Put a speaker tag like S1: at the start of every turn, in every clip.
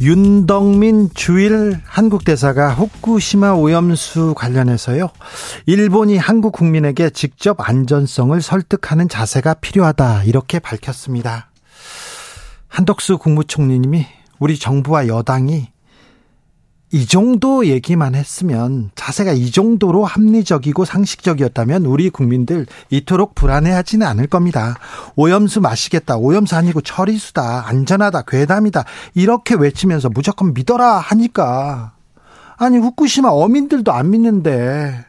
S1: 윤덕민 주일 한국 대사가 후쿠시마 오염수 관련해서요. 일본이 한국 국민에게 직접 안전성을 설득하는 자세가 필요하다 이렇게 밝혔습니다. 한덕수 국무총리님이 우리 정부와 여당이 이 정도 얘기만 했으면 자세가 이 정도로 합리적이고 상식적이었다면 우리 국민들 이토록 불안해하지는 않을 겁니다. 오염수 마시겠다. 오염수 아니고 처리수다. 안전하다. 괴담이다. 이렇게 외치면서 무조건 믿어라 하니까 아니 후쿠시마 어민들도 안 믿는데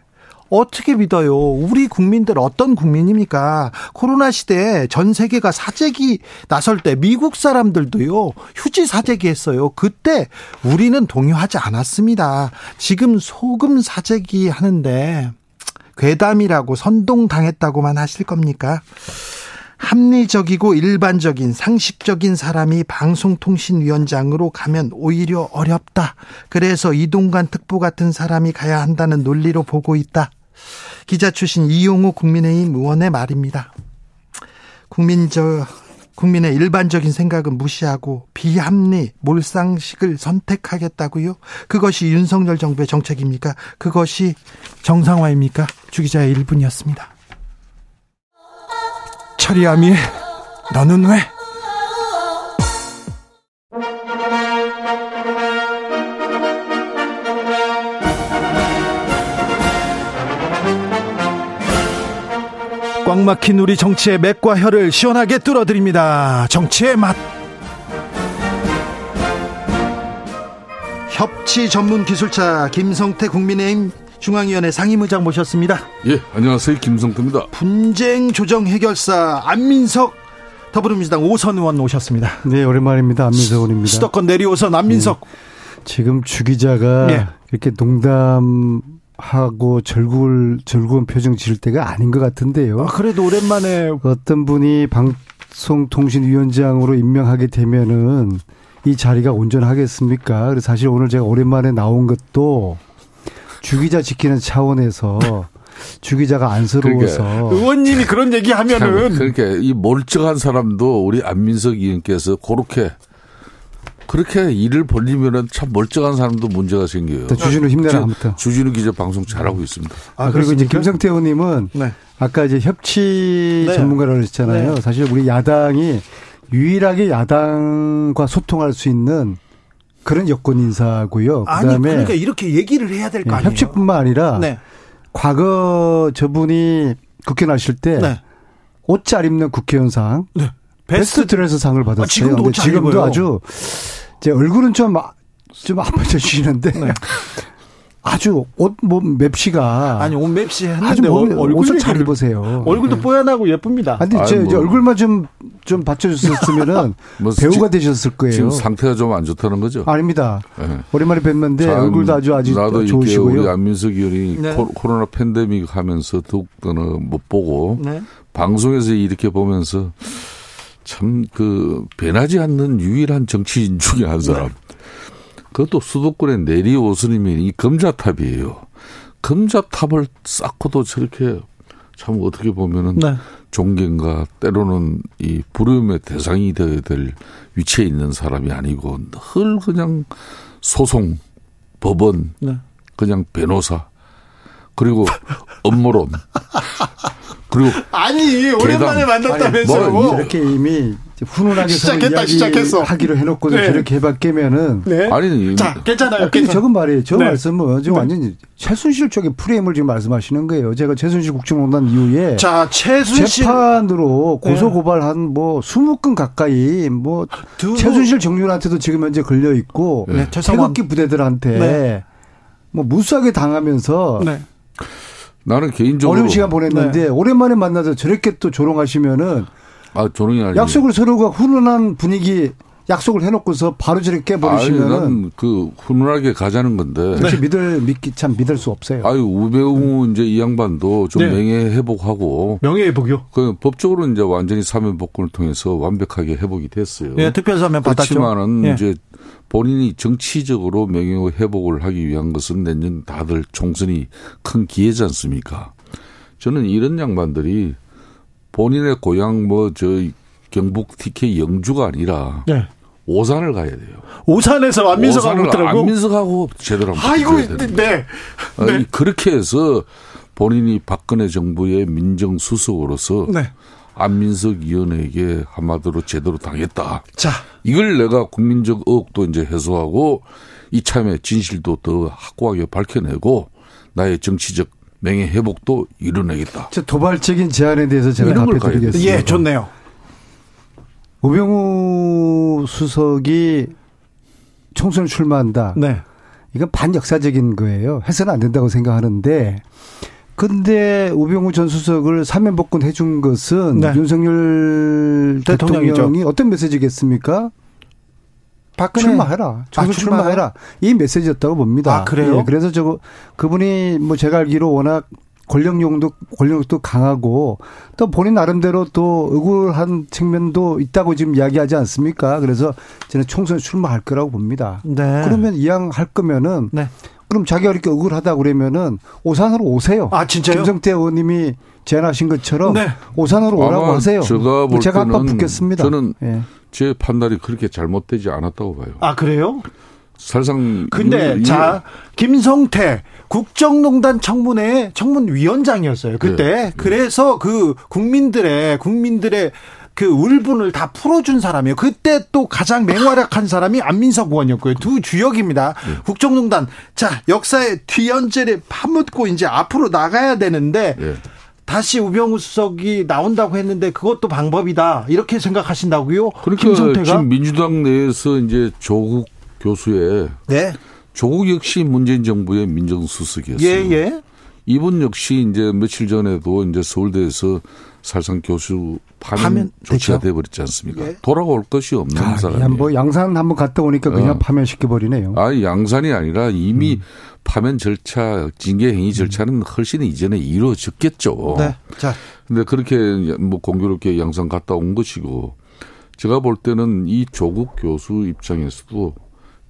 S1: 어떻게 믿어요? 우리 국민들 어떤 국민입니까? 코로나 시대에 전 세계가 사재기 나설 때 미국 사람들도요, 휴지 사재기 했어요. 그때 우리는 동요하지 않았습니다. 지금 소금 사재기 하는데, 괴담이라고 선동당했다고만 하실 겁니까? 합리적이고 일반적인 상식적인 사람이 방송통신위원장으로 가면 오히려 어렵다. 그래서 이동관 특보 같은 사람이 가야 한다는 논리로 보고 있다. 기자 출신 이용호 국민의힘 의원의 말입니다. 국민적 국민의 일반적인 생각은 무시하고 비합리, 몰상식을 선택하겠다고요? 그것이 윤석열 정부의 정책입니까? 그것이 정상화입니까? 주기자의 1분이었습니다. 철이함이 너는 왜? 꽉 막힌 우리 정치의 맥과 혀를 시원하게 뚫어드립니다. 정치의 맛. 협치 전문 기술자 김성태 국민의힘 중앙위원회 상임의장 모셨습니다.
S2: 예, 안녕하세요. 김성태입니다.
S1: 분쟁 조정 해결사 안민석 더불어민주당 오선 의원 오셨습니다.
S3: 네, 오랜만입니다. 안민석 의원입니다.
S1: 수도권 내리오선 안민석. 네.
S3: 지금 주 기자가 네. 이렇게 농담 하고 절구를 절구운 표정 지을 때가 아닌 것 같은데요.
S1: 아, 그래도 오랜만에
S3: 어떤 분이 방송통신위원장으로 임명하게 되면은 이 자리가 온전하겠습니까? 그래서 사실 오늘 제가 오랜만에 나온 것도 주기자 지키는 차원에서 주기자가 안쓰러워서
S1: 그러니까 의원님이 그런 얘기 하면은
S2: 그러니까 이 멀쩡한 사람도 우리 안민석 의원께서 그렇게 그렇게 일을 벌리면은 참 멀쩡한 사람도 문제가 생겨요.
S3: 주진우 힘내라 아무튼.
S2: 주진우 기자 방송 잘하고 있습니다.
S3: 아, 그리고 이제 김성태 의원님은 네. 아까 이제 협치 네. 전문가라고 했잖아요. 네. 사실 우리 야당이 유일하게 야당과 소통할 수 있는 그런 여권 인사고요.
S1: 그다음에 아니, 그러니까 이렇게 얘기를 해야 될거 예, 아니에요.
S3: 협치뿐만 아니라 네. 과거 저분이 국회의원 하실 때 네. 옷잘 입는 국회의원상 네. 베스트, 베스트 드레스 상을 받았어요. 아, 지금도, 지금도 아주 제 얼굴은 좀, 좀안 맞춰주시는데. 네. 아주 옷, 뭐, 맵시가.
S1: 아니, 옷 맵시 했는데
S3: 얼굴 을 잘 입으세요.
S1: 얼굴도 네. 뽀얀하고 예쁩니다.
S3: 아니, 제, 뭐. 얼굴만 좀, 좀 받쳐줬었으면은 뭐 배우가 지, 되셨을 거예요.
S2: 지금 상태가 좀 안 좋다는 거죠?
S3: 아닙니다. 네. 오랜만에 뵀는데 얼굴도 아주 아주 나도 좋으시고요.
S2: 우리 안민석 의원이 네. 코로나 팬데믹 하면서 더욱더는 못 보고 네. 방송에서 이렇게 보면서 참 그 변하지 않는 유일한 정치인 중에 한 사람. 네. 그것도 수도권의 내리 오스님이 이 금자탑이에요. 금자탑을 쌓고도 저렇게 참 어떻게 보면은 네. 존경과 때로는 이 부름의 대상이 되어야 될 위치에 있는 사람이 아니고 늘 그냥 소송, 법원, 네. 그냥 변호사, 그리고 업무론,
S1: 그리고 아니 오랜만에 만났다면서요.
S3: 뭐 이렇게 이미 훈훈하게
S1: 시작했다 시작했어
S3: 하기로 해놓고 네. 저렇게 해박 깨면은
S1: 네. 아니 자 괜찮아요.
S3: 아, 근데 저건 말이에요. 저 네. 말씀은 지금 네. 완전히 최순실 쪽의 프레임을 지금 말씀하시는 거예요. 제가 최순실 국정농단 이후에
S1: 자 최순실
S3: 재판으로 네. 고소 고발한 뭐 20건 가까이 뭐 두... 최순실 정윤한테도 지금 현재 걸려 있고 네. 태극기 부대들한테 네. 뭐 무수하게 당하면서.
S2: 나는 개인적으로
S3: 어려운 시간 보냈는데 네. 오랜만에 만나서 저렇게 또 조롱하시면은
S2: 아 조롱이 아니
S3: 약속을 서로가 훈훈한 분위기 약속을 해놓고서 바로 저렇게 깨버리시면은
S2: 그 훈훈하게 가자는 건데
S3: 그렇게 네. 믿을 믿기 참 믿을 수 없어요.
S2: 아유 우배우 이제 이 양반도 좀 네. 명예 회복하고
S1: 명예 회복이요?
S2: 그 법적으로 이제 완전히 사면 복권을 통해서 완벽하게 회복이 됐어요.
S1: 네, 특별 사면 받았죠.
S2: 그렇지만은 네. 이제 본인이 정치적으로 명예 회복을 하기 위한 것은 내년 다들 총선이 큰 기회지 않습니까? 저는 이런 양반들이 본인의 고향 뭐 저 경북 TK 영주가 아니라 네. 오산을 가야 돼요.
S1: 오산에서 안민석하고.
S2: 안민석하고 제대로
S1: 한번 아이고, 네, 네.
S2: 네. 그렇게 해서 본인이 박근혜 정부의 민정수석으로서 네. 안민석 의원에게 한마디로 제대로 당했다. 자, 이걸 내가 국민적 의혹도 이제 해소하고 이참에 진실도 더 확고하게 밝혀내고 나의 정치적 명예 회복도 이뤄내겠다.
S3: 도발적인 제안에 대해서 제가 답변 드리겠습니다.
S1: 예, 좋네요.
S3: 우병우 수석이 총선을 출마한다. 네. 이건 반역사적인 거예요. 해서는 안 된다고 생각하는데 근데 우병우 전 수석을 사면 복권 해준 것은 네. 윤석열 대통령이 대통령이죠. 어떤 메시지겠습니까? 박근혜 출마해라. 아, 출마해라. 이 메시지였다고 봅니다.
S1: 아, 그래요? 예,
S3: 그래서 저 그분이 뭐 제가 알기로 워낙 권력용도 권력도 강하고 또 본인 나름대로 또 억울한 측면도 있다고 지금 이야기하지 않습니까? 그래서 저는 총선에 출마할 거라고 봅니다. 네. 그러면 이왕 할 거면은 네. 그럼 자기가 이렇게 억울하다 그러면은 오산으로 오세요.
S1: 아 진짜요?
S3: 김성태 의원님이 제안하신 것처럼 네. 오산으로 오라고 하세요.
S2: 제가 볼 제가 한번 붙겠습니다. 저는 예. 제 판단이 그렇게 잘못되지 않았다고 봐요.
S1: 아 그래요?
S2: 사실상
S1: 근데 이, 자 김성태 국정농단 청문회 청문위원장이었어요 그때 네. 그래서 그 국민들의 국민들의 그 울분을 다 풀어준 사람이에요. 그때 또 가장 맹활약한 사람이 안민석 의원이었고요. 두 주역입니다. 네. 국정농단. 자, 역사의 뒤연재를 파묻고 이제 앞으로 나가야 되는데 네. 다시 우병우 수석이 나온다고 했는데 그것도 방법이다. 이렇게 생각하신다고요?
S2: 그러니까 김성태가? 지금 민주당 내에서 이제 조국 교수의 네. 조국 역시 문재인 정부의 민정수석이었어요. 예, 예. 이분 역시 이제 며칠 전에도 이제 서울대에서 살상 교수 파면 조치가 돼버렸지 않습니까? 예. 돌아올 것이 없는 아, 사람이.
S3: 뭐 양산 한번 갔다 오니까 그냥 어. 파면 시켜 버리네요.
S2: 아, 양산이 아니라 이미 음. 파면 절차, 징계 행위 절차는 훨씬 이전에 이루어졌겠죠. 네. 자, 근데 그렇게 뭐 공교롭게 양산 갔다 온 것이고 제가 볼 때는 이 조국 교수 입장에서도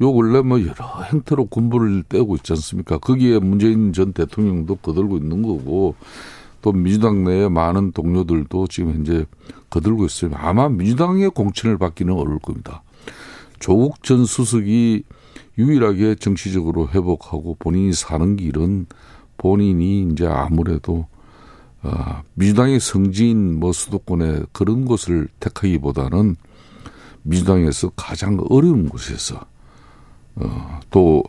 S2: 요 근래 뭐 여러 행태로 군부를 떼고 있지 않습니까? 거기에 문재인 전 대통령도 거들고 있는 거고 또 민주당 내에 많은 동료들도 지금 현재 거들고 있어요. 아마 민주당의 공천을 받기는 어려울 겁니다. 조국 전 수석이 유일하게 정치적으로 회복하고 본인이 사는 길은 본인이 이제 아무래도 어, 민주당의 성지인 뭐 수도권에 그런 곳을 택하기보다는 민주당에서 가장 어려운 곳에서 어, 또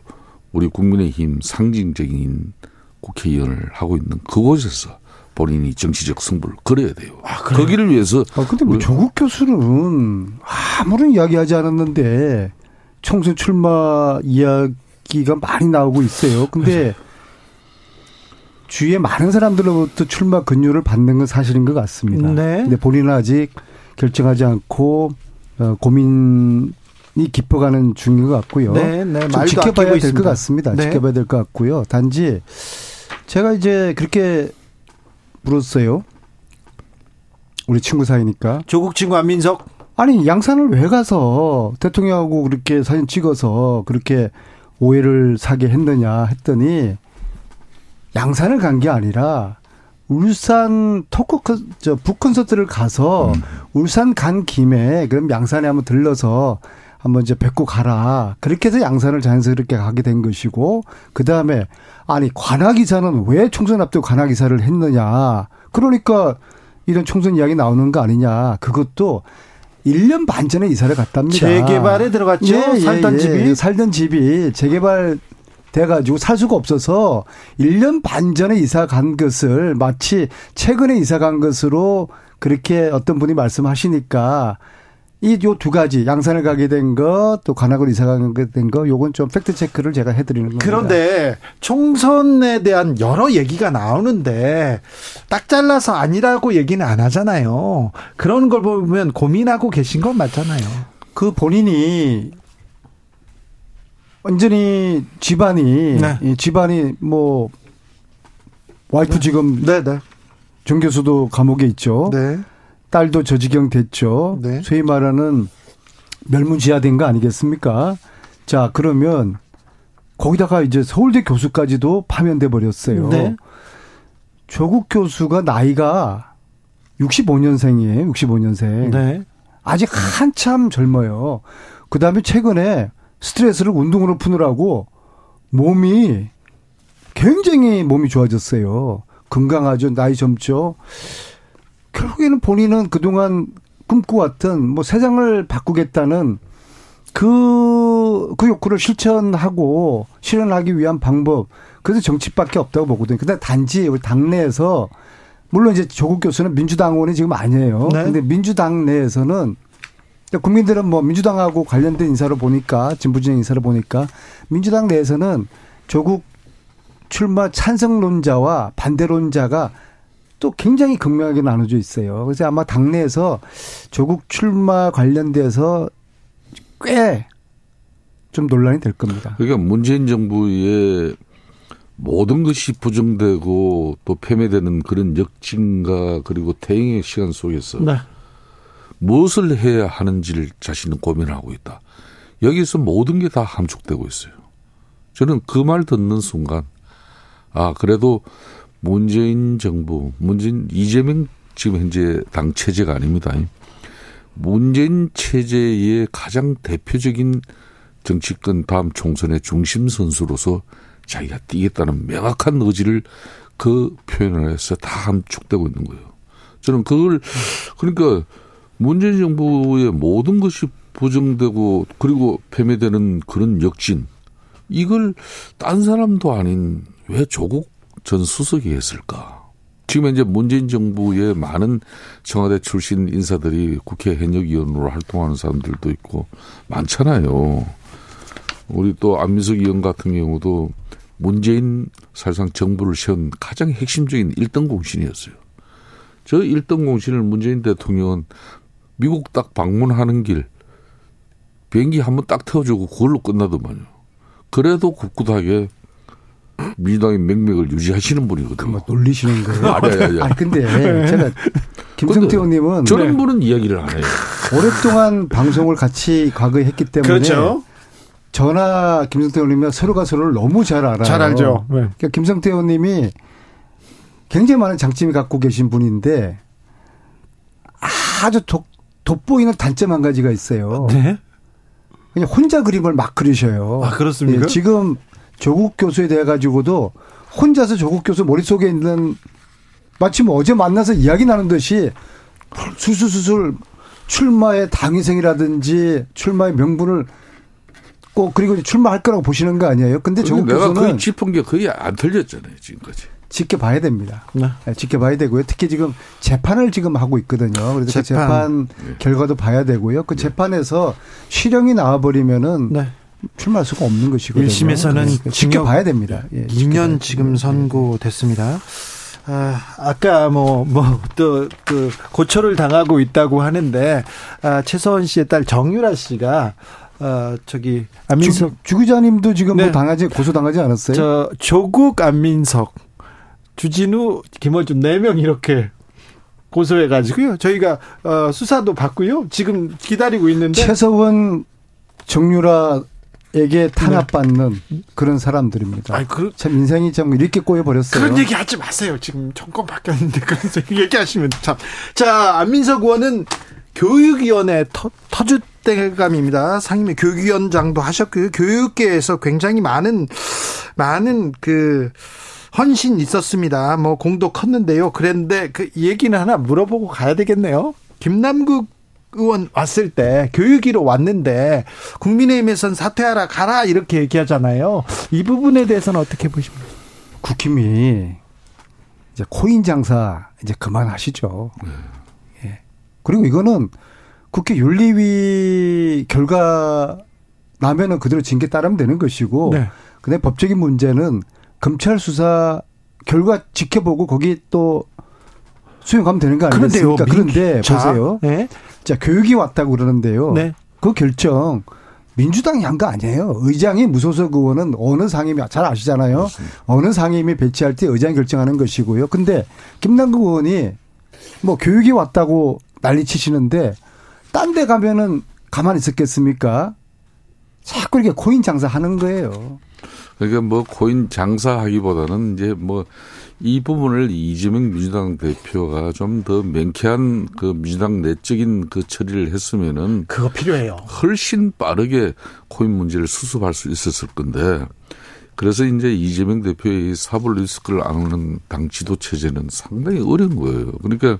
S2: 우리 국민의힘 상징적인 국회의원을 하고 있는 그곳에서 본인이 정치적 승부를 걸어야 돼요. 아, 거기를 위해서.
S3: 아, 근데 뭐 조국 교수는 아무런 이야기하지 않았는데 총선 출마 이야기가 많이 나오고 있어요. 근데 주위에 많은 사람들로부터 출마 근유를 받는 건 사실인 것 같습니다. 네. 근데 본인은 아직 결정하지 않고 어, 고민 이 깊어가는 중인 것 같고요. 네, 네. 좀 지켜봐야 될 것 같습니다. 네. 지켜봐야 될 것 같고요. 단지 제가 이제 그렇게 물었어요. 우리 친구 사이니까.
S1: 조국 친구 안민석?
S3: 아니 양산을 왜 가서 대통령하고 그렇게 사진 찍어서 그렇게 오해를 사게 했느냐 했더니 양산을 간 게 아니라 울산 토크 저 북 콘서트를 가서 음. 울산 간 김에 그럼 양산에 한번 들러서 한번 이제 뵙고 가라. 그렇게 해서 양산을 자연스럽게 가게 된 것이고, 그 다음에, 아니, 관악이사는 왜 총선 앞두고 관악이사를 했느냐. 그러니까 이런 총선 이야기 나오는 거 아니냐. 그것도 1년 반 전에 이사를 갔답니다.
S1: 재개발에 들어갔죠. 예, 예, 살던 예, 집이.
S3: 살던 집이 재개발 돼가지고 살 수가 없어서 1년 반 전에 이사 간 것을 마치 최근에 이사 간 것으로 그렇게 어떤 분이 말씀하시니까 이 요 두 가지 양산을 가게 된 것, 또 관악을 이사 가게 된 것, 요건 좀 팩트 체크를 제가 해드리는 겁니다.
S1: 그런데 총선에 대한 여러 얘기가 나오는데 딱 잘라서 아니라고 얘기는 안 하잖아요. 그런 걸 보면 고민하고 계신 건 맞잖아요.
S3: 그 본인이 완전히 집안이 네. 집안이 뭐 와이프 네. 지금 네, 네. 정 교수도 감옥에 있죠. 네. 딸도 저 지경 됐죠. 네. 소위 말하는 멸문지하된 거 아니겠습니까? 자, 그러면 거기다가 이제 서울대 교수까지도 파면돼 버렸어요. 네. 조국 교수가 나이가 65년생이에요. 65년생. 네. 아직 한참 젊어요. 그다음에 최근에 스트레스를 운동으로 푸느라고 몸이 굉장히 몸이 좋아졌어요. 건강하죠. 나이 젊죠. 결국에는 본인은 그동안 꿈꿔왔던 뭐 세상을 바꾸겠다는 그, 그 욕구를 실천하고 실현하기 위한 방법. 그래서 정치밖에 없다고 보거든요. 근데 단지 우리 당내에서 물론 이제 조국 교수는 민주당 의원이 지금 아니에요. 네. 근데 민주당 내에서는 국민들은 뭐 민주당하고 관련된 인사를 보니까 진보진영 인사를 보니까 민주당 내에서는 조국 출마 찬성론자와 반대론자가 또 굉장히 극명하게 나눠져 있어요. 그래서 아마 당내에서 조국 출마 관련돼서 꽤 좀 논란이 될 겁니다.
S2: 그러니까 문재인 정부의 모든 것이 부정되고 또 폐매되는 그런 역진과 그리고 대응의 시간 속에서 네. 무엇을 해야 하는지를 자신은 고민하고 있다. 여기서 모든 게 다 함축되고 있어요. 저는 그 말 듣는 순간 아 그래도 문재인 정부, 문재인 이재명 지금 현재 당 체제가 아닙니다. 문재인 체제의 가장 대표적인 정치권 다음 총선의 중심 선수로서 자기가 뛰겠다는 명확한 의지를 그 표현을 해서 다 함축되고 있는 거예요. 저는 그걸 그러니까 문재인 정부의 모든 것이 부정되고 그리고 폐매되는 그런 역진 이걸 딴 사람도 아닌 왜 조국 전 수석이 했을까? 지금 현재 문재인 정부의 많은 청와대 출신 인사들이 국회 현역위원으로 활동하는 사람들도 있고 많잖아요. 우리 또 안민석 의원 같은 경우도 문재인 사실상 정부를 세운 가장 핵심적인 1등 공신이었어요. 저 1등 공신을 문재인 대통령은 미국 딱 방문하는 길 비행기 한 번 딱 태워주고 그걸로 끝나더만요. 그래도 굳굳하게 민주당의 맥맥을 유지하시는 분이거든요.
S3: 뭐 놀리시는 거예요?
S2: 아니, 아니, 아니.
S3: 아니 근데 제가 김성태 의원님은
S2: 저런 네. 분은 이야기를 안 해요.
S3: 오랫동안 방송을 같이 과거에 했기 때문에 그렇죠. 저나 김성태 의원님이 서로가 서로를 너무 잘 알아요.
S1: 잘 알죠.
S3: 네. 그러니까 김성태 의원님이 굉장히 많은 장점이 갖고 계신 분인데 아주 돋, 돋보이는 단점 한 가지가 있어요. 네. 그냥 혼자 그림을 막 그리셔요.
S1: 아, 그렇습니까? 네,
S3: 지금 조국 교수에 대해 가지고도 혼자서 조국 교수 머릿속에 있는 마치 뭐 어제 만나서 이야기 나눈 듯이 수술수술 출마의 당위생이라든지 출마의 명분을 꼭 그리고 출마할 거라고 보시는 거 아니에요? 근데 조국
S2: 내가
S3: 교수는
S2: 거의 짚은 게 거의 안 틀렸잖아요 지금까지.
S3: 지켜봐야 됩니다. 네. 네. 지켜봐야 되고요. 특히 지금 재판을 지금 하고 있거든요. 그래서 그 재판, 그 재판 네. 결과도 봐야 되고요. 그 네. 재판에서 실형이 나와버리면은 네. 출마할 수가 없는 것이거든요.
S1: 1심에서는
S3: 그러니까 지켜봐야 됩니다.
S1: 예, 2년 지금 선고됐습니다. 아, 아까 뭐, 뭐, 또, 그, 고초를 당하고 있다고 하는데, 아, 최서원 씨의 딸 정유라 씨가, 어, 저기,
S3: 안민석. 주, 주 기자님도 지금 뭐 네. 뭐 당하지, 고소당하지 않았어요?
S1: 저, 조국 안민석, 주진우, 김월준 4명 이렇게 고소해가지고요. 저희가, 어, 수사도 받고요. 지금 기다리고 있는데.
S3: 최서원, 정유라 에게 탄압받는 네. 그런 사람들입니다. 아니, 그, 참 인생이 참 이렇게 꼬여버렸어요.
S1: 그런 얘기 하지 마세요. 지금 정권 바뀌었는데 그래서 얘기하시면 참. 자, 안민석 의원은 교육위원회 터, 터줏대감입니다. 상임위 교육위원장도 하셨고요. 교육계에서 굉장히 많은 많은 그 헌신 있었습니다. 뭐 공도 컸는데요. 그랬는데 그 얘기는 하나 물어보고 가야 되겠네요. 김남국 의원 왔을 때 교육위로 왔는데 국민의힘에선 사퇴하라 가라 이렇게 얘기하잖아요. 이 부분에 대해서는 어떻게 보십니까?
S3: 국힘이 이제 코인 장사 이제 그만하시죠. 네. 예. 그리고 이거는 국회 윤리위 결과 나면은 그대로 징계 따르면 되는 것이고, 네. 근데 법적인 문제는 검찰 수사 결과 지켜보고 거기 또 수용하면 되는 거 아니겠습니까? 그런데 보세요. 자, 네. 자, 교육이 왔다고 그러는데요. 네. 그 결정 민주당이 한 거 아니에요. 의장이 무소속 의원은 어느 상임위 잘 아시잖아요. 그렇습니다. 어느 상임위 배치할 때 의장이 결정하는 것이고요. 근데 김남국 의원이 뭐 교육이 왔다고 난리 치시는데 딴 데 가면은 가만히 있었겠습니까? 자꾸 이렇게 코인 장사하는 거예요.
S2: 그러니까 뭐 코인 장사하기보다는 이제 뭐 이 부분을 이재명 민주당 대표가 좀더 명쾌한 그 민주당 내적인 그 처리를 했으면은
S1: 그거 필요해요.
S2: 훨씬 빠르게 코인 문제를 수습할 수 있었을 건데 그래서 이제 이재명 대표의 사법 리스크를 안는 당 지도 체제는 상당히 어려운 거예요. 그러니까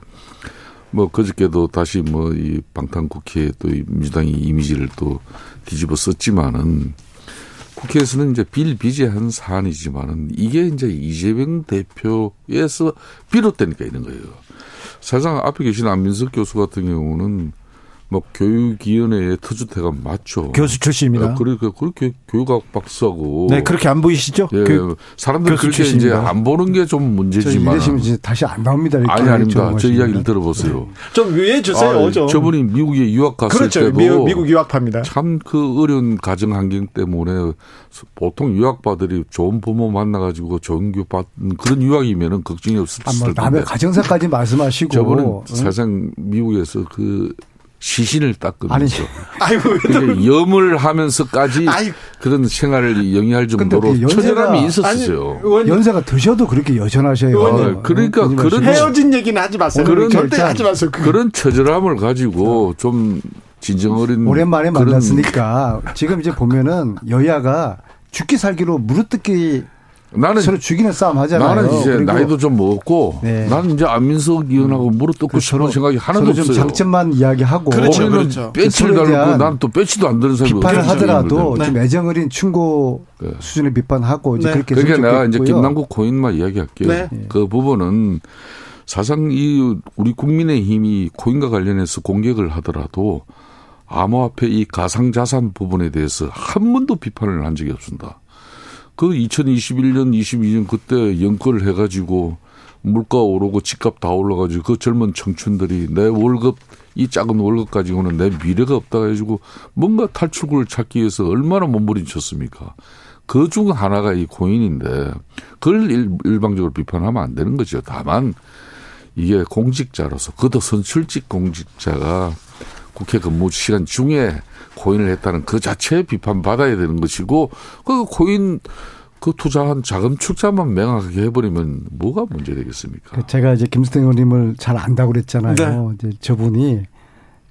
S2: 뭐 그저께도 다시 뭐 이 방탄 국회에 또 민주당이 이미지를 또 뒤집어 썼지만은 국회에서는 이제 빌비재한 사안이지만은 이게 이제 이재명 대표에서 비롯되니까 이런 거예요. 사실상 앞에 계신 안민석 교수 같은 경우는 뭐 교육위원회의 터주태가 맞죠.
S1: 교수 출신입니다. 아,
S2: 그러니까 그렇게 교육학 박사고.
S1: 네, 그렇게 안 보이시죠?
S2: 예, 그, 사람들 그렇게 출신입니다. 이제 안 보는 게 좀 문제지만.
S3: 이러시면 이제 다시 안 나옵니다.
S2: 아니 아닙니다. 저 이야기를 들어보세요. 네.
S1: 좀 위해 주세요. 아, 좀.
S2: 저분이 미국에 유학 갔을
S1: 그렇죠.
S2: 때도
S1: 미국, 미국 유학파입니다.
S2: 참 그 어려운 가정 환경 때문에 보통 유학파들이 좋은 부모 만나가지고 좋은 교육 받는 그런 유학이면은 걱정이 없을
S3: 아, 뭐 남의 가정사까지 말씀하시고
S2: 저분은 사실상 미국에서 그 시신을 닦으면서
S1: 아니,
S2: 아이고 염을 하면서까지 아이, 그런 생활을 영위할 정도로 그 처절함이 있었어요.
S3: 아니, 연세가 드셔도 그렇게 여전하셔요.
S2: 아, 그러니까 그런
S1: 헤어진 얘기는 하지 마세요. 그런 절대 하지 마세요.
S2: 그런 처절함을 가지고 좀 진정 어린
S3: 오랜만에 만났으니까 지금 이제 보면은 여야가 죽기 살기로 무릎뜯기 나는 서로 죽이는 싸움 하잖아요.
S2: 나는 이제 나이도 좀 먹었고 네. 나는 이제 안민석 의원하고 무릎 뜯고 싶은 생각이 하나도 없어요.
S3: 장점만 이야기하고
S1: 그렇죠, 그렇죠.
S2: 배치를 달고 난또 배치도 안 되는 사람이
S3: 비판을 하더라도 네. 좀 애정 어린 충고 네. 수준의 비판하고 이제 네. 그렇게
S2: 그러니까 내가 이제 김남국 고인만 이야기할게요. 네. 그 부분은 사상 이 우리 국민의 힘이 코인과 관련해서 공격을 하더라도 암호화폐 이 가상자산 부분에 대해서 한 번도 비판을 한 적이 없습니다. 그 2021년, 22년 그때 연끌 해가지고 물가 오르고 집값 다 올라가지고 그 젊은 청춘들이 내 월급 이 작은 월급 가지고는 내 미래가 없다 해가지고 뭔가 탈출구를 찾기 위해서 얼마나 몸부림쳤습니까? 그 중 하나가 이 고인인데 그걸 일, 일방적으로 비판하면 안 되는 거죠. 다만 이게 공직자로서 그도 선출직 공직자가 국회 근무 시간 중에 코인을 했다는 그 자체에 비판받아야 되는 것이고 그 코인 그 투자한 자금 출자만 명확하게 해버리면 뭐가 문제 되겠습니까?
S3: 그 제가 이제 김수태 의원님을 잘 안다고 그랬잖아요. 네. 이제 저분이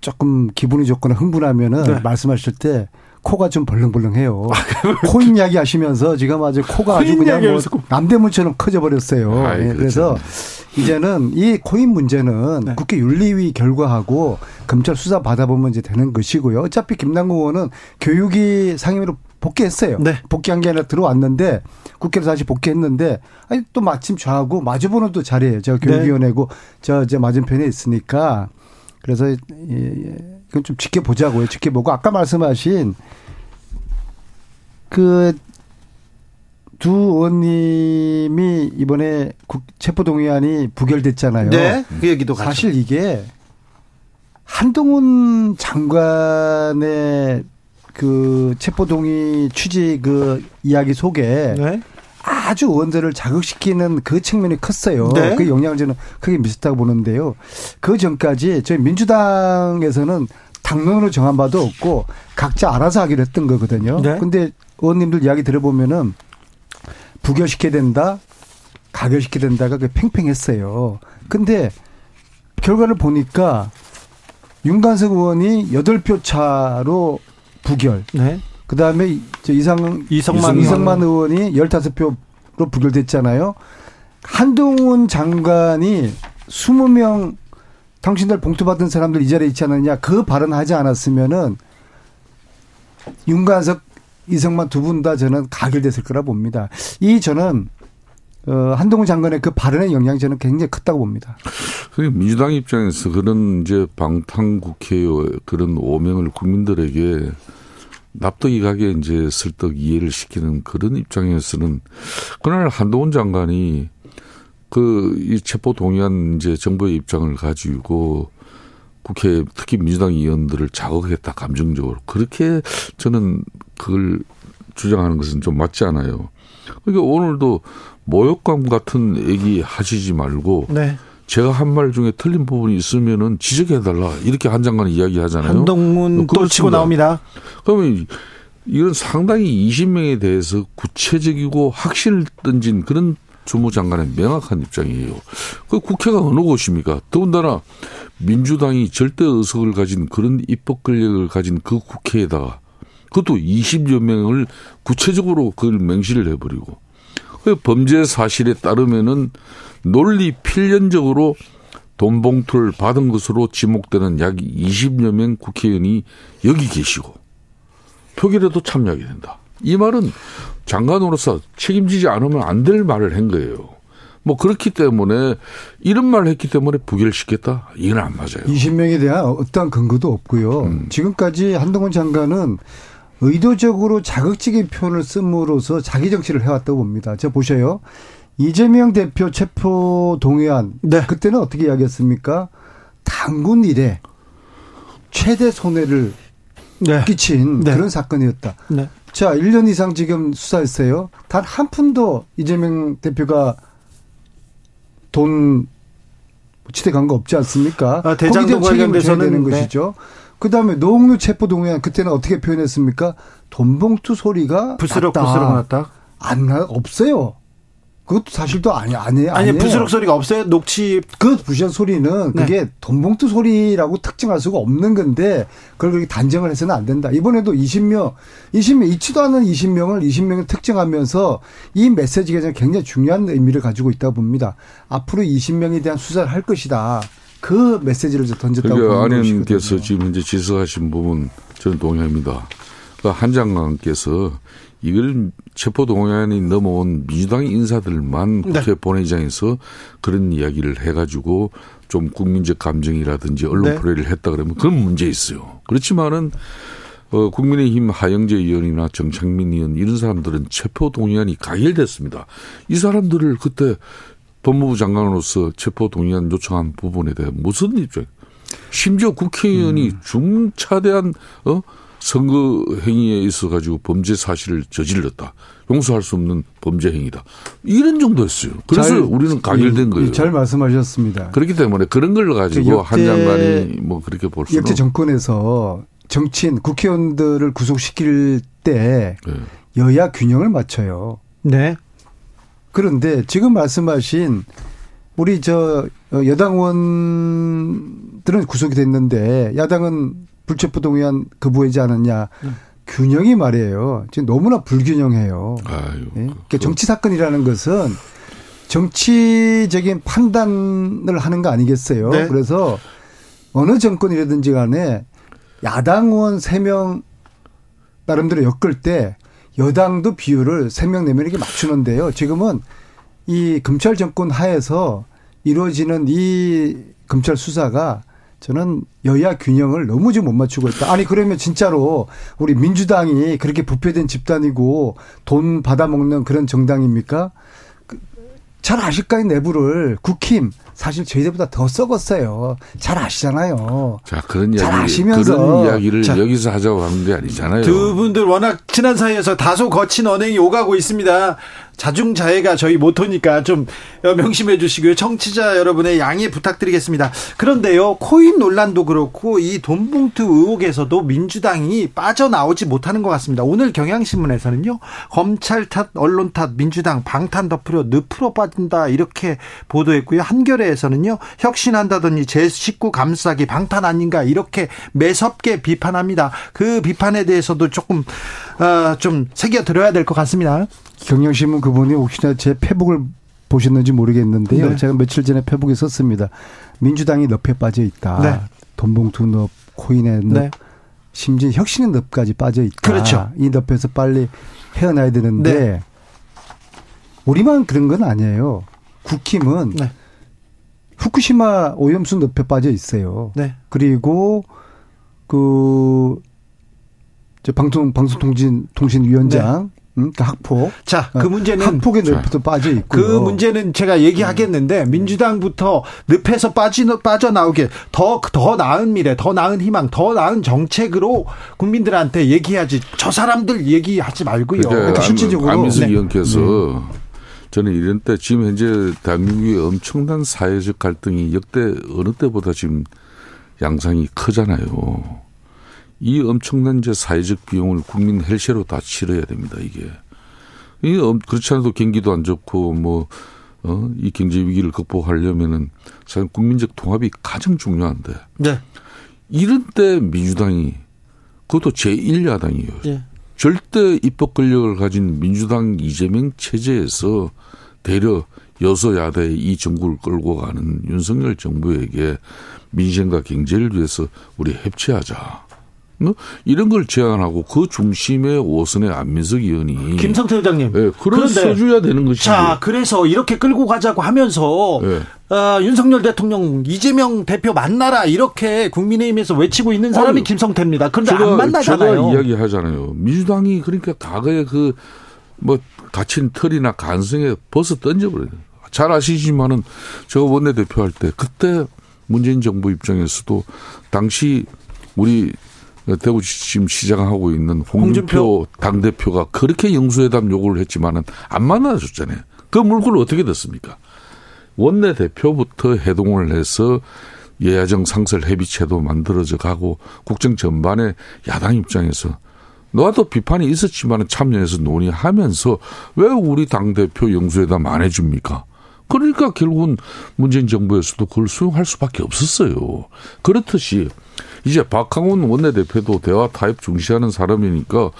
S3: 조금 기분이 좋거나 흥분하면은 네. 말씀하실 때 코가 좀 벌렁벌렁해요. 아, 코인 이야기 하시면서 지금 아주 코가 아주 그냥 뭐 남대문처럼 커져 버렸어요. 아, 네. 그래서 이제는 이 코인 문제는 네. 국회 윤리위 결과하고 검찰 수사 받아보면 이제 되는 것이고요. 어차피 김남국 의원은 교육위 상임위로 복귀했어요. 네. 복귀한 게 아니라 들어왔는데 국회에서 다시 복귀했는데 아니 또 마침 저하고 마주보는 또 자리예요. 제가 교육위원회고 네. 저 이제 맞은편에 있으니까 그래서 이건 좀 지켜보자고요. 지켜보고 아까 말씀하신 그 두 의원님이 이번에 국 체포동의안이 부결됐잖아요.
S1: 네. 그 얘기도
S3: 사실 이게 한동훈 장관의 그 체포동의 취지 그 이야기 속에 네. 아주 의원들을 자극시키는 그 측면이 컸어요. 네. 그 영향을 저는 크게 미쳤다고 보는데요. 그 전까지 저희 민주당에서는 당론으로 정한 바도 없고 각자 알아서 하기로 했던 거거든요. 네. 근데 의원님들 이야기 들어보면은 부결시켜야 된다, 가결시켜야 된다가 그 팽팽했어요. 근데 결과를 보니까 윤관석 의원이 8표 차로 부결. 네. 그 다음에 이상, 이성만, 이성만 의원이 15표로 부결됐잖아요. 한동훈 장관이 20명 당신들 봉투 받은 사람들 이 자리에 있지 않느냐 그 발언하지 않았으면은 윤관석 이성만 두 분 다 저는 가결됐을 거라 봅니다. 이 저는 어, 한동훈 장관의 그 발언의 영향이 저는 굉장히 컸다고 봅니다.
S2: 민주당 입장에서 그런 이제 방탄국회의 그런 오명을 국민들에게 납득이 가게 이제 설득 이해를 시키는 그런 입장에서는 그날 한동훈 장관이 그 이 체포 동의안 이제 정부의 입장을 가지고 국회 특히 민주당 의원들을 자극했다 감정적으로 그렇게 저는 그걸 주장하는 것은 좀 맞지 않아요. 그러니까 오늘도 모욕감 같은 얘기 하시지 말고 네. 제가 한 말 중에 틀린 부분이 있으면은 지적해 달라 이렇게 한 장관 이야기 하잖아요.
S1: 한동훈 또 치고 나옵니다.
S2: 그러면 이건 상당히 20명에 대해서 구체적이고 확신을 던진 그런 주무 장관의 명확한 입장이에요. 그 국회가 어느 곳입니까? 더군다나 민주당이 절대 의석을 가진 그런 입법 권력을 가진 그 국회에다가 그것도 20여 명을 구체적으로 그걸 맹시를 해버리고 그 범죄 사실에 따르면은 논리 필연적으로 돈 봉투를 받은 것으로 지목되는 약 20여 명 국회의원이 여기 계시고 표결에도 참여하게 된다. 이 말은 장관으로서 책임지지 않으면 안 될 말을 한 거예요. 뭐 그렇기 때문에 이런 말을 했기 때문에 부결시켰다? 이건 안 맞아요.
S3: 20명에 대한 어떠한 근거도 없고요. 음. 지금까지 한동훈 장관은 의도적으로 자극적인 표현을 씀으로써 자기 정치를 해왔다고 봅니다. 제가 보셔요. 이재명 대표 체포 동의안. 네. 그때는 어떻게 이야기했습니까? 당군 일에 최대 손해를 네. 끼친 네. 그런 사건이었다. 네. 자, 1년 이상 지금 수사했어요. 단 한 푼도 이재명 대표가 돈 치대간 거 없지 않습니까?
S1: 아, 대장동 관련돼서는
S3: 되는 네. 것이죠. 그다음에 노웅루 체포 동의안 그때는 어떻게 표현했습니까? 돈봉투 소리가
S1: 부스럭 부스럭 났다.
S3: 안 나, 없어요. 그것도 사실 도 아니 아니
S1: 아니 부스럭 소리가 없어요. 녹취
S3: 그 부시한 소리는 네. 그게 돈봉투 소리라고 특징할 수가 없는 건데 그걸 그렇게 단정을 해서는 안 된다. 이번에도 20명 20명 있지도 않은 20명을 20명을 특정하면서 이 메시지가 굉장히 중요한 의미를 가지고 있다고 봅니다. 앞으로 20명에 대한 수사를 할 것이다. 그 메시지를 던졌다고
S2: 그러니까 안현께서 지금 현재 지적하신 부분 저는 동의합니다. 그러니까 한 장관께서 이걸 체포동의안이 넘어온 민주당 인사들만 네. 국회 본회의장에서 그런 이야기를 해가지고 좀 국민적 감정이라든지 언론 네. 플레이를 했다 그러면 그건 문제 있어요. 그렇지만은 어, 국민의힘 하영재 의원이나 정창민 의원 이런 사람들은 체포동의안이 가결됐습니다. 이 사람들을 그때 법무부 장관으로서 체포동의안 요청한 부분에 대해 무슨 입장? 심지어 국회의원이 음. 중차대한 어 선거 행위에 있어 가지고 범죄 사실을 저질렀다. 용서할 수 없는 범죄 행위다. 이런 정도였어요. 그래서 잘, 우리는 가결된 거예요.
S3: 잘 말씀하셨습니다.
S2: 그렇기 때문에 그런 걸 가지고 역대, 한 장관이 뭐 그렇게 볼 수는
S3: 역대 정권에서 정치인 국회의원들을 구속시킬 때 네. 여야 균형을 맞춰요. 네. 그런데 지금 말씀하신 우리 저 여당 의원들은 구속이 됐는데 야당은 불체포 동의안 거부하지 않았냐. 음. 균형이 말이에요. 지금 너무나 불균형해요. 아유, 네? 그러니까 정치 사건이라는 것은 정치적인 판단을 하는 거 아니겠어요. 네. 그래서 어느 정권이라든지 간에 야당 의원 3명 나름대로 엮을 때 여당도 비율을 3명, 4명에게 맞추는데요. 지금은 이 검찰 정권 하에서 이루어지는 이 검찰 수사가 저는 여야 균형을 너무 좀못 맞추고 있다. 아니 그러면 진짜로 우리 민주당이 그렇게 부패된 집단이고 돈 받아먹는 그런 정당입니까? 그잘 아실 까요 내부를 국힘 사실 저희들보다 더 썩었어요. 잘 아시잖아요.
S2: 자 그런 이야기 아시면서 그런 이야기를 자, 여기서 하자고 하는 게 아니잖아요.
S1: 두 분들 워낙 친한 사이에서 다소 거친 언행이 오가고 있습니다. 자중자애가 저희 모토니까 좀 명심해 주시고요. 청취자 여러분의 양해 부탁드리겠습니다. 그런데요, 코인 논란도 그렇고 이 돈봉투 의혹에서도 민주당이 빠져나오지 못하는 것 같습니다. 오늘 경향신문에서는요, 검찰 탓, 언론 탓, 민주당 방탄 덮으려 늪으로 빠진다 이렇게 보도했고요. 한 겨레에서는요, 혁신한다더니 제 식구 감싸기 방탄 아닌가 이렇게 매섭게 비판합니다. 그 비판에 대해서도 조금 어, 좀 새겨 들어야 될 것 같습니다.
S3: 경영신문 그분이 혹시나 제 페북을 보셨는지 모르겠는데요. 네. 제가 며칠 전에 페북에 썼습니다. 민주당이 늪에 빠져 있다. 네. 돈봉투 늪, 코인의 늪, 네. 심지어 혁신의 늪까지 빠져 있다.
S1: 그렇죠.
S3: 이 늪에서 빨리 헤어나야 되는데 네. 우리만 그런 건 아니에요. 국힘은 네. 후쿠시마 오염수 늪에 빠져 있어요. 네. 그리고 그 저 방송 방송통신 통신위원장 음, 그 학폭.
S1: 자, 그 어, 문제는
S3: 학폭의 늪에도 빠져 있고.
S1: 그 문제는 제가 얘기하겠는데 음. 민주당부터 늪에서 빠지 빠져 나오게 더 더 나은 미래, 더 나은 희망, 더 나은 정책으로 국민들한테 얘기하지. 저 사람들 얘기하지 말고요.
S2: 그러니까 실질적으로 안민석 네. 의원께서 네. 저는 이런 때 지금 현재 대한민국의 엄청난 사회적 갈등이 역대 어느 때보다 지금 양상이 크잖아요. 이 엄청난 이제 사회적 비용을 국민 헬시로 다 치러야 됩니다, 이게. 이 그렇지 않아도 경기도 안 좋고 뭐, 어, 이 경제 위기를 극복하려면은 사실 국민적 통합이 가장 중요한데. 네. 이런 때 민주당이 그것도 제1야당이에요. 네. 절대 입법 권력을 가진 민주당 이재명 체제에서 대려 여소야대의 이 정부를 끌고 가는 윤석열 정부에게 민생과 경제를 위해서 우리 협치하자. 뭐 이런 걸 제안하고 그 중심에 오선의 안민석 의원이
S1: 김성태 의장님
S2: 네, 그런 써줘야 되는 것이죠.
S1: 자 그래서 이렇게 끌고 가자고 하면서 네. 어, 윤석열 대통령 이재명 대표 만나라 이렇게 국민의힘에서 외치고 있는 사람이 아니, 김성태입니다. 그런데 제가, 안 만나잖아요.
S2: 제가 이야기하잖아요. 민주당이 그러니까 과거에 그 뭐 갇힌 털이나 간성에 벗어 던져버려요. 잘 아시지만은 저 원내대표 할 때 그때 문재인 정부 입장에서도 당시 우리 대구 지금 시장하고 있는 홍준표, 당 대표가 그렇게 영수회담 요구를 했지만은 안 만나줬잖아요. 그 물건을 어떻게 됐습니까? 원내 대표부터 해동을 해서 예야정 상설 협의체도 만들어져 가고 국정 전반에 야당 입장에서 너도 비판이 있었지만 참여해서 논의하면서 왜 우리 당대표 영수회담 안 해줍니까? 그러니까 결국은 문재인 정부에서도 그걸 수용할 수밖에 없었어요. 그렇듯이 이제 박항원 원내대표도 대화 타협 중시하는 사람이니까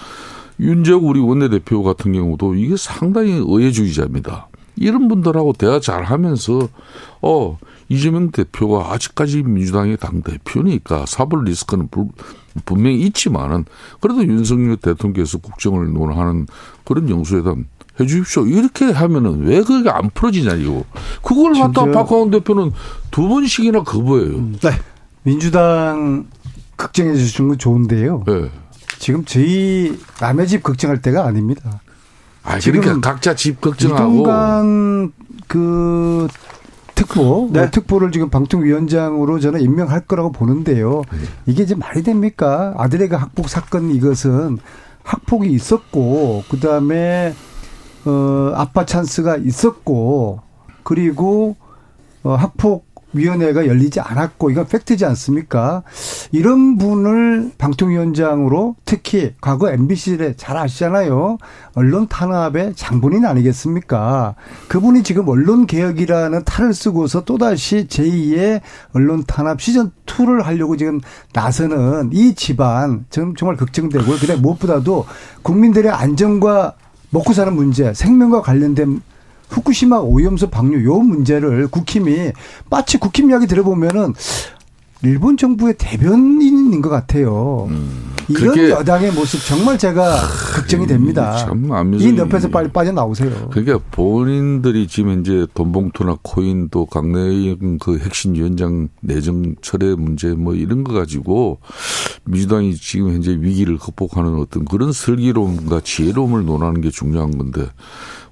S2: 윤재욱 우리 원내대표 같은 경우도 이게 상당히 의회주의자입니다. 이런 분들하고 대화 잘 하면서, 어, 이재명 대표가 아직까지 민주당의 당대표니까 사법 리스크는 분명히 있지만은 그래도 윤석열 대통령께서 국정을 논하는 그런 영수회담 해 주십시오. 이렇게 하면은 왜 그게 안 풀어지냐, 이거. 그걸 갖다 박광원 대표는 두 번씩이나 거부해요.
S3: 네. 민주당 걱정해 주신 건 좋은데요. 네. 지금 저희 남의 집 걱정할 때가 아닙니다.
S2: 아, 그러니까 각자 집 걱정하고.
S3: 이동관 그 특보, 네. 특보를 지금 방통위원장으로 저는 임명할 거라고 보는데요. 네. 이게 이제 말이 됩니까? 아들에게 학폭 사건 이것은 학폭이 있었고, 그 다음에, 어, 아빠 찬스가 있었고, 그리고, 어, 학폭 위원회가 열리지 않았고 이건 팩트지 않습니까? 이런 분을 방통위원장으로 특히 과거 MBC에 잘 아시잖아요. 언론 탄압의 장본인 아니겠습니까? 그분이 지금 언론 개혁이라는 탈을 쓰고서 또다시 제2의 언론 탄압 시즌 2를 하려고 지금 나서는 이 집안 정말 걱정되고요. 그다음에 무엇보다도 국민들의 안전과 먹고 사는 문제, 생명과 관련된 후쿠시마 오염수 방류 요 문제를 국힘이 마치 국힘 이야기 들어보면은 일본 정부의 대변인인 것 같아요. 음, 이런 여당의 모습 정말 제가 걱정이 됩니다. 이 옆에서 빨리 빠져나오세요.
S2: 그러니까 본인들이 지금 이제 돈봉투나 코인 또 강내영 그 핵심 위원장 내정 철회 문제 뭐 이런 거 가지고 민주당이 지금 현재 위기를 극복하는 어떤 그런 슬기로움과 지혜로움을 논하는 게 중요한 건데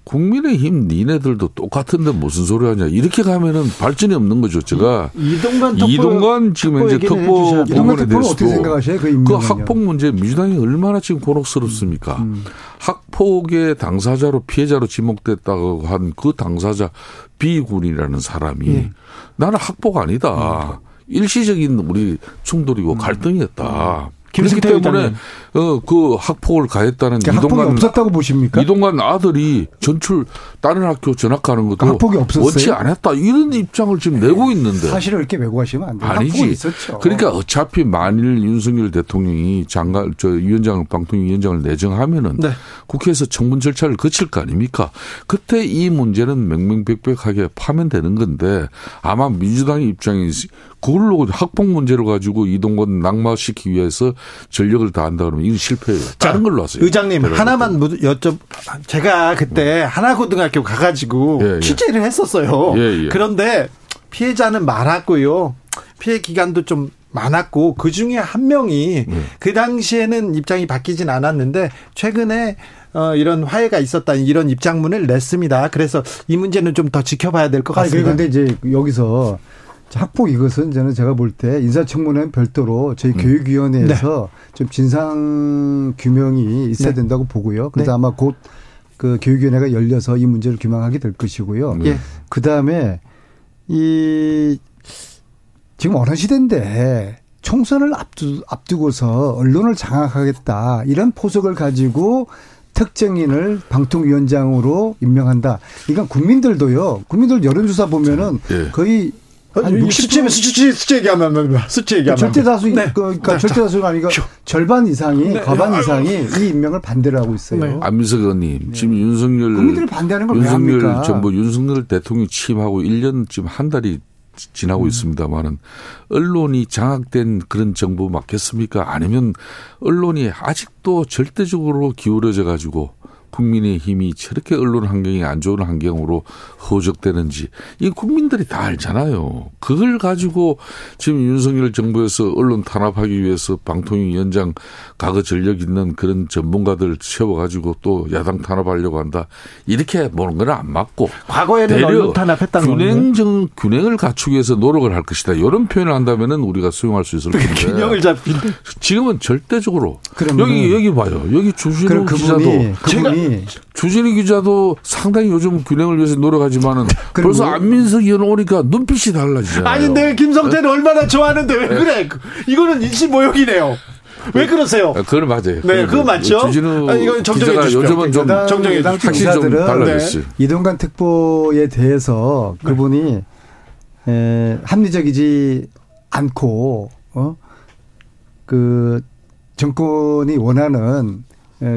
S2: 국민의힘 니네들도 똑같은데 무슨 소리 하냐 이렇게 가면은 발전이 없는 거죠. 제가
S1: 이동관
S2: 특보, 이동관 지금 이제 특보
S3: 부분에 대해서도 어떻게 생각하세요? 그,
S2: 그 학폭 문제 민주당이 얼마나 지금 곤혹스럽습니까? 음. 음. 학폭의 당사자로 피해자로 지목됐다고 한 그 당사자 비군이라는 사람이 음. 나는 학폭 아니다. 음. 일시적인 우리 충돌이고 음. 갈등이었다. 그렇기 때문에 어, 그 학폭을 가했다는
S3: 그러니까 이동관 없었다고 보십니까?
S2: 이동관 아들이 전출 다른 학교 전학가는 것도
S3: 그러니까 학폭이 없었어요?
S2: 원치 않았다 이런 입장을 지금 내고 있는데
S3: 사실을 이렇게 메고 가시면 안 돼요.
S2: 아니지. 그러니까 어차피 만일 윤석열 대통령이 장관 저 위원장 방통위원장을 내정하면은 네. 국회에서 청문 절차를 거칠 거 아닙니까? 그때 이 문제는 명명백백하게 파면되는 건데 아마 민주당의 입장이 그걸로 학폭 문제를 가지고 이동건 낙마시키기 위해서 전력을 다한다 그러면 이건 실패예요. 다른 걸로 하세요.
S1: 의장님 하나만 여쭤 제가 그때 뭐. 하나고등학교 가가지고 예, 예. 취재를 했었어요. 예, 예. 그런데 피해자는 많았고요. 피해 기간도 좀 많았고 그 중에 한 명이 네. 그 당시에는 입장이 바뀌진 않았는데 최근에 어, 이런 화해가 있었다 이런 입장문을 냈습니다. 그래서 이 문제는 좀 더 지켜봐야 될 것 같습니다.
S3: 그런데 이제 여기서 학폭 이것은 저는 제가 볼 때 인사청문회는 별도로 저희 음. 교육위원회에서 네. 좀 진상 규명이 있어야 네. 된다고 보고요. 그래서 네. 아마 곧 그 교육위원회가 열려서 이 문제를 규명하게 될 것이고요. 네. 그 다음에 이 지금 어느 시대인데 총선을 앞두, 앞두고서 언론을 장악하겠다 이런 포석을 가지고 특정인을 방통위원장으로 임명한다. 이건 국민들도요. 국민들 여론조사 보면은 예. 거의
S1: 아니, 60%면 수치, 수치 얘기하면, 수치 얘기하면.
S3: 절대 다수, 네. 그, 그러니까 네. 절대 다수가 아니고 절반 이상이, 네. 과반 이상이 이 임명을 반대를 하고 있어요. 네.
S2: 안민석 의원님, 네. 지금 윤석열.
S3: 국민들이 반대하는 걸 윤석열
S2: 정부, 윤석열 대통령이 취임하고 1년 지금 한 달이 지나고 음. 있습니다만은 언론이 장악된 그런 정부 맞겠습니까? 아니면 언론이 아직도 절대적으로 기울어져 가지고 국민의 힘이 저렇게 언론 환경이 안 좋은 환경으로 허적되는지 이 국민들이 다 알잖아요. 그걸 가지고 지금 윤석열 정부에서 언론 탄압하기 위해서 방통위원장 과거 전력 있는 그런 전문가들 세워가지고 또 야당 탄압하려고 한다. 이렇게 보는 건 안 맞고
S1: 과거에는 언론 탄압했다는
S2: 균행 정 균형을 갖추기 위해서 노력을 할 것이다. 이런 표현을 한다면은 우리가 수용할 수 있을 텐데
S1: 균형을 잡힌
S2: 지금은 절대적으로 여기 여기 봐요. 여기 주진우 기자도 주진희 기자도 상당히 요즘 균형을 위해서 노력하지만은 벌써 뭐, 안민석 의원 오니까 눈빛이 달라지잖아요.
S1: 아니, 근데 김성태는 네? 얼마나 좋아하는데 왜 네. 그래? 이거는 인신모욕이네요. 왜 그러세요?
S2: 아, 그건 맞아요.
S1: 네, 그거 맞죠?
S2: 주진우 아, 이건 정정해 주시죠. 요즘은 좀
S1: 정정해
S2: 주시죠. 확실히 좀 달라졌어요. 네.
S3: 이동관 특보에 대해서 그분이 에, 합리적이지 않고 어? 그 정권이 원하는 예,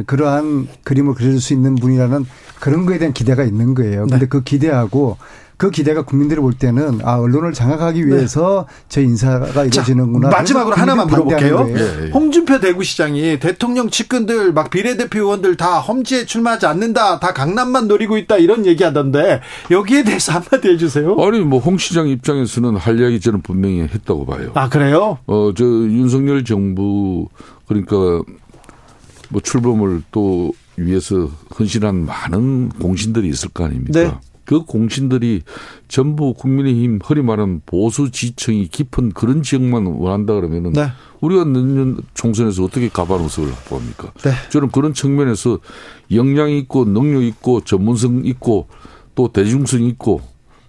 S3: 그러한 그림을 그릴 수 있는 분이라는 그런 거에 대한 기대가 있는 거예요. 근데 네. 그 기대하고 그 기대가 국민들이 볼 때는 아 언론을 장악하기 네. 위해서 네. 저 인사가 이루어지는구나.
S1: 마지막으로 하나만 물어볼게요. 네. 홍준표 대구시장이 대통령 측근들 막 비례대표 의원들 다 험지에 출마하지 않는다. 다 강남만 노리고 있다. 이런 얘기하던데 여기에 대해서 한마디 해주세요.
S2: 아니 뭐 홍 시장 입장에서는 할 이야기 저는 분명히 했다고 봐요.
S1: 아 그래요?
S2: 어저 윤석열 정부 그러니까 뭐 출범을 또 위해서 헌신한 많은 공신들이 있을 거 아닙니까? 네. 그 공신들이 전부 국민의힘 허리 마른 보수 지층이 깊은 그런 지역만 원한다 그러면은 네. 우리가 내년 총선에서 어떻게 가반응석을 확보합니까? 네. 저는 그런 측면에서 역량 있고 능력 있고 전문성 있고 또 대중성 있고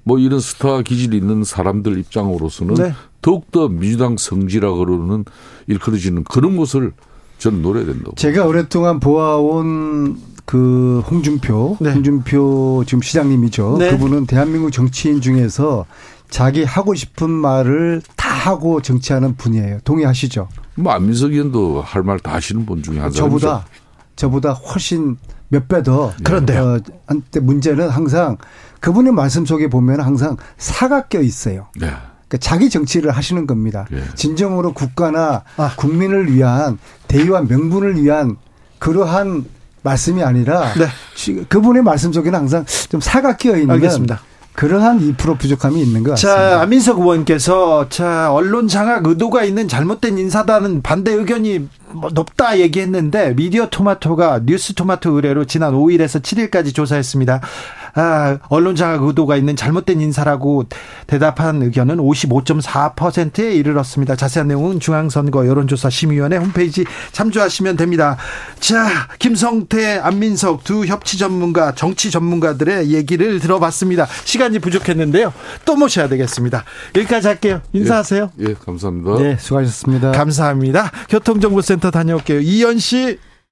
S2: 뭐 이런 스타 기질이 있는 사람들 입장으로서는 네. 더욱더 민주당 성지라 그러는 일컬어지는 그런 것을 저는 노려야 된다고.
S3: 제가 오랫동안 보아온 그 홍준표, 네. 홍준표 지금 시장님이죠. 네. 그분은 대한민국 정치인 중에서 자기 하고 싶은 말을 다 하고 정치하는 분이에요. 동의하시죠?
S2: 뭐 안민석 의원도 할 말 다 하시는 분 중에 한
S3: 저보다 사람이죠. 저보다 훨씬 몇 배 더.
S1: 그런데요. 어,
S3: 한때 문제는 항상 그분의 말씀 속에 보면 항상 사가 껴 있어요. 네. 그러니까 자기 정치를 하시는 겁니다. 예. 진정으로 국가나 아. 국민을 위한 대의와 명분을 위한 그러한 말씀이 아니라 네. 그분의 말씀 속에는 항상 좀 사가 끼어 있는
S1: 알겠습니다.
S3: 그러한 2% 부족함이 있는 것 같습니다.
S1: 자, 안민석 의원께서 자, 언론 장악 의도가 있는 잘못된 인사다는 반대 의견이 뭐 높다 얘기했는데 미디어 토마토가 뉴스 토마토 의뢰로 지난 5일에서 7일까지 조사했습니다. 아, 언론 장악 의도가 있는 잘못된 인사라고 대답한 의견은 55.4%에 이르렀습니다. 자세한 내용은 중앙선거 여론조사 심의위원회 홈페이지 참조하시면 됩니다. 자, 김성태, 안민석 두 협치 전문가, 정치 전문가들의 얘기를 들어봤습니다. 시간이 부족했는데요. 또 모셔야 되겠습니다. 여기까지 할게요. 인사하세요.
S2: 예, 예 감사합니다.
S3: 네, 수고하셨습니다.
S1: 감사합니다. 교통정보센터 다녀올게요. 이현 씨.